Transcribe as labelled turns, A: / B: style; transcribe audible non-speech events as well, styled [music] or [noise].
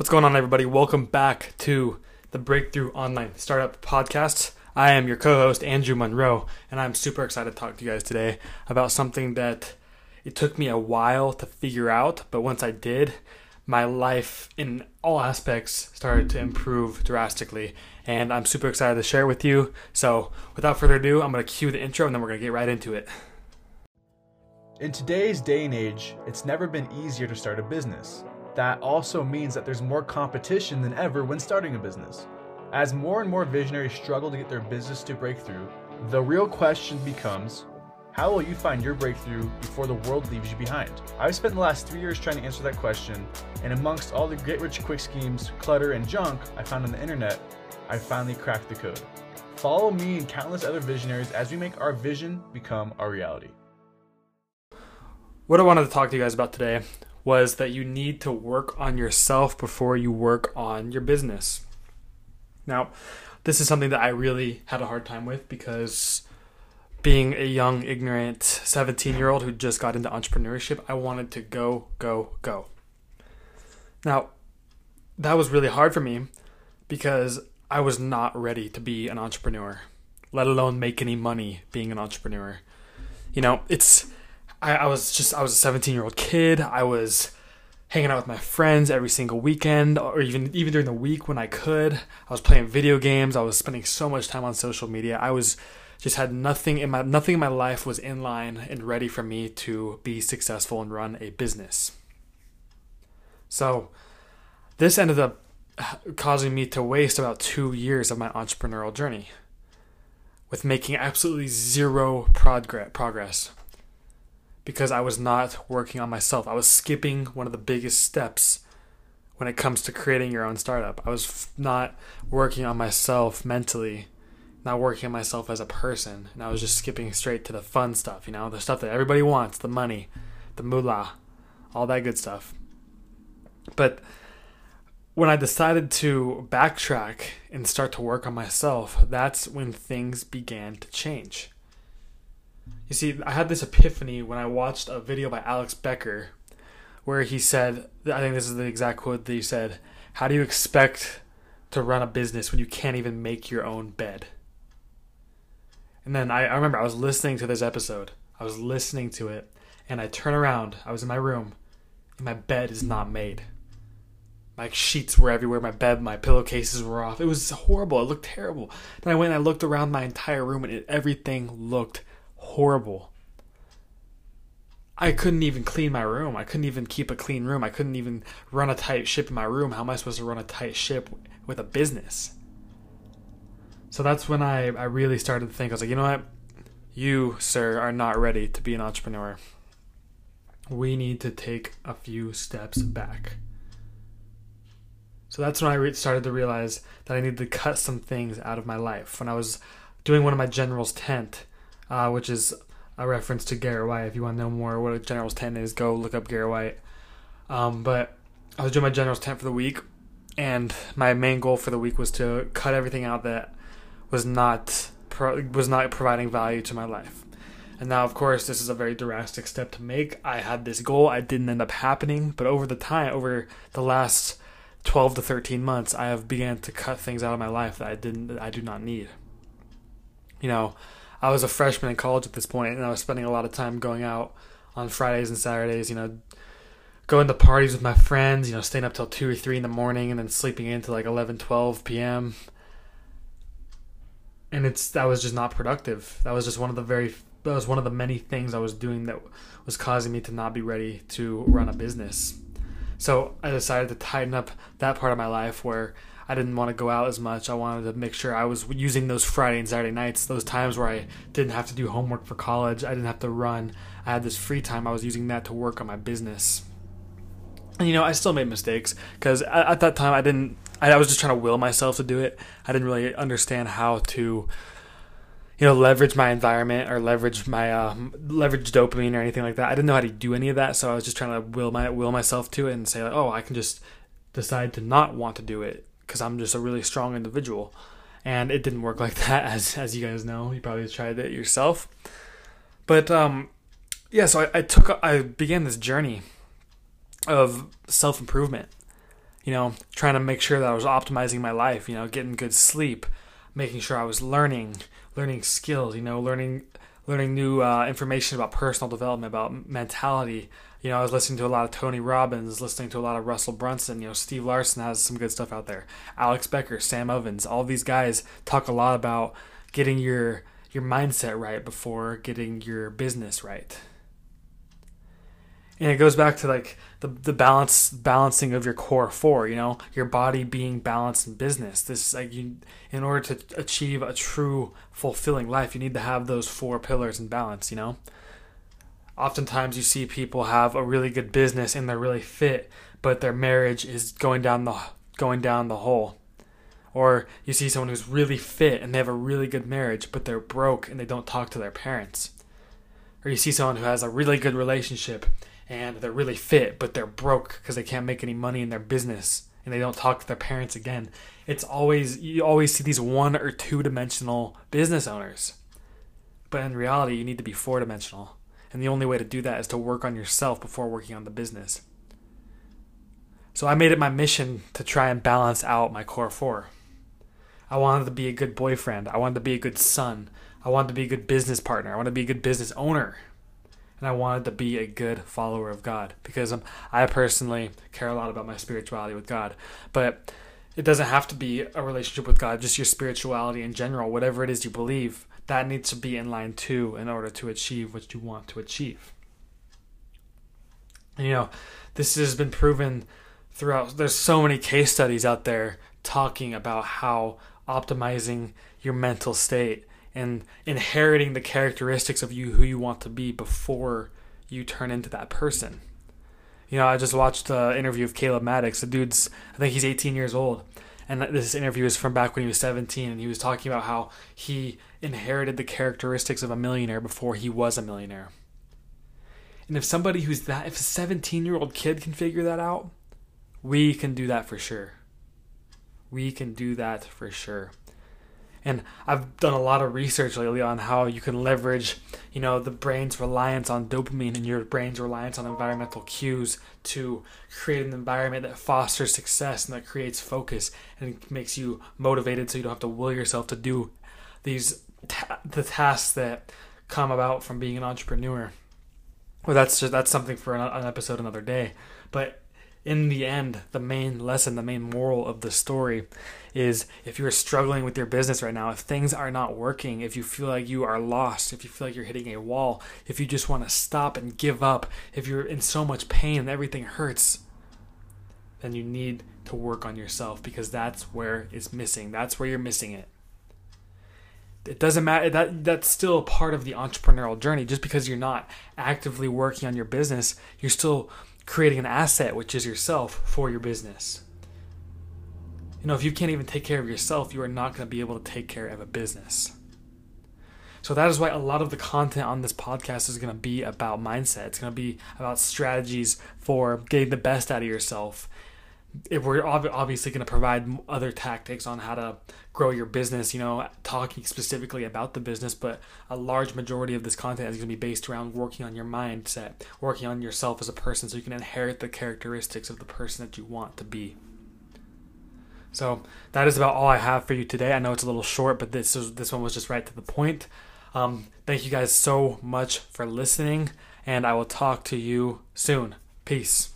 A: What's going on, everybody? Welcome back to the Breakthrough Online Startup Podcast. I am your co host, Andrew Monroe, and I'm super excited to talk to you guys today about something that it took me a while to figure out, but once I did, my life in all aspects started to improve drastically. And I'm super excited to share it with you. So, without further ado, I'm going to cue the intro and then we're going to get right into it.
B: In today's day and age, it's never been easier to start a business. That also means that there's more competition than ever when starting a business. As more and more visionaries struggle to get their business to breakthrough, the real question becomes how will you find your breakthrough before the world leaves you behind? I've spent the last three years trying to answer that question, and amongst all the get rich quick schemes, clutter, and junk I found on the internet, I finally cracked the code. Follow me and countless other visionaries as we make our vision become our reality.
A: What I wanted to talk to you guys about today was that you need to work on yourself before you work on your business. Now, this is something that I really had a hard time with because being a young, ignorant 17 year old who just got into entrepreneurship, I wanted to go, go, go. Now, that was really hard for me because I was not ready to be an entrepreneur, let alone make any money being an entrepreneur. You know, it's I, I was just I was a 17 year old kid. I was hanging out with my friends every single weekend or even even during the week when I could. I was playing video games. I was spending so much time on social media. I was just had nothing in my nothing in my life was in line and ready for me to be successful and run a business. So this ended up causing me to waste about 2 years of my entrepreneurial journey with making absolutely zero progress because I was not working on myself. I was skipping one of the biggest steps when it comes to creating your own startup. I was not working on myself mentally, not working on myself as a person, and I was just skipping straight to the fun stuff, you know, the stuff that everybody wants, the money, the moolah, all that good stuff. But when I decided to backtrack and start to work on myself, that's when things began to change. You see, I had this epiphany when I watched a video by Alex Becker where he said, I think this is the exact quote that he said, How do you expect to run a business when you can't even make your own bed? And then I, I remember I was listening to this episode. I was listening to it, and I turn around. I was in my room, and my bed is not made. My sheets were everywhere. My bed, my pillowcases were off. It was horrible. It looked terrible. Then I went and I looked around my entire room, and it, everything looked horrible. I couldn't even clean my room. I couldn't even keep a clean room. I couldn't even run a tight ship in my room. How am I supposed to run a tight ship with a business? So that's when I, I really started to think I was like, you know what? You, sir, are not ready to be an entrepreneur. We need to take a few steps back. So that's when I re- started to realize that I needed to cut some things out of my life. When I was doing one of my general's tent, uh, which is a reference to Garrett White. If you want to know more what a general's tent is, go look up Garrett White. Um, but I was doing my general's tent for the week, and my main goal for the week was to cut everything out that was not pro- was not providing value to my life. And now, of course, this is a very drastic step to make. I had this goal, I didn't end up happening, but over the time, over the last 12 to 13 months, I have began to cut things out of my life that I didn't, that I do not need. You know, I was a freshman in college at this point, and I was spending a lot of time going out on Fridays and Saturdays. You know, going to parties with my friends. You know, staying up till two or three in the morning, and then sleeping into like 11, 12 p.m. And it's that was just not productive. That was just one of the very that was one of the many things I was doing that was causing me to not be ready to run a business. So I decided to tighten up that part of my life where I didn't want to go out as much. I wanted to make sure I was using those Friday and Saturday nights, those times where I didn't have to do homework for college, I didn't have to run. I had this free time. I was using that to work on my business. And you know, I still made mistakes because at, that time I didn't. I, was just trying to will myself to do it. I didn't really understand how to you know leverage my environment or leverage my uh, leverage dopamine or anything like that. I didn't know how to do any of that, so I was just trying to will my will myself to it and say like, oh, I can just decide to not want to do it because I'm just a really strong individual. And it didn't work like [laughs] that, as as you guys know. You probably tried it yourself. But um, yeah, so I, I took I began this journey of self improvement. you know, trying to make sure that I was optimizing my life, you know, getting good sleep, making sure I was learning, learning skills, you know, learning learning new uh, information about personal development, about mentality. You know, I was listening to a lot of Tony Robbins, listening to a lot of Russell Brunson. You know, Steve Larsen has some good stuff out there. Alex Becker, Sam Ovens, all these guys talk a lot about getting your your mindset right before getting your business right and it goes back to like the the balance balancing of your core four you know your body being balanced in business. This like you in order to achieve a true fulfilling life you need to have those four pillars in balance you know? Oftentimes you see people have a really good business and they're really fit but their marriage is going down the going down the hole. Or you see someone who's really fit and they have a really good marriage but they're broke and they don't talk to their parents. Or you see someone who has a really good relationship and they're really fit, but they're broke because they can't make any money in their business and they don't talk to their parents again. It's always, you always see these one or two dimensional business owners. But in reality, you need to be four dimensional. And the only way to do that is to work on yourself before working on the business. So I made it my mission to try and balance out my core four. I wanted to be a good boyfriend. I wanted to be a good son. I wanted to be a good business partner. I wanted to be a good business owner and I wanted to be a good follower of God because um, I personally care a lot about my spirituality with God. But it doesn't have to be a relationship with God, just your spirituality in general, whatever it is you believe, that needs to be in line too in order to achieve what you want to achieve. And, you know, this has been proven throughout. There's so many case studies out there talking about how optimizing your mental state and inheriting the characteristics of you who you want to be before you turn into that person. You know, I just watched the interview of Caleb Maddox. The dude's, I think he's 18 years old. And this interview is from back when he was 17. And he was talking about how he inherited the characteristics of a millionaire before he was a millionaire. And if somebody who's that, if a 17 year old kid can figure that out, we can do that for sure. We can do that for sure. And I've done a lot of research lately on how you can leverage, you know, the brain's reliance on dopamine and your brain's reliance on environmental cues to create an environment that fosters success and that creates focus and makes you motivated so you don't have to will yourself to do these ta- the tasks that come about from being an entrepreneur. Well, that's just, that's something for an, an episode another day. But in the end, the main lesson, the main moral of the story is if you're struggling with your business right now, if things are not working, if you feel like you are lost, if you feel like you're hitting a wall, if you just want to stop and give up, if you're in so much pain and everything hurts, then you need to work on yourself because that's where it's missing. That's where you're missing it. It doesn't matter that that's still part of the entrepreneurial journey. Just because you're not actively working on your business, you're still creating an asset, which is yourself, for your business. You know, if you can't even take care of yourself, you are not going to be able to take care of a business. So that is why a lot of the content on this podcast is going to be about mindset. It's going to be about strategies for getting the best out of yourself. If we're obviously going to provide other tactics on how to grow your business, you know, talking specifically about the business, but a large majority of this content is going to be based around working on your mindset, working on yourself as a person so you can inherit the characteristics of the person that you want to be. So that is about all I have for you today. I know it's a little short, but this is this one was just right to the point. Um, thank you guys so much for listening, and I will talk to you soon. Peace.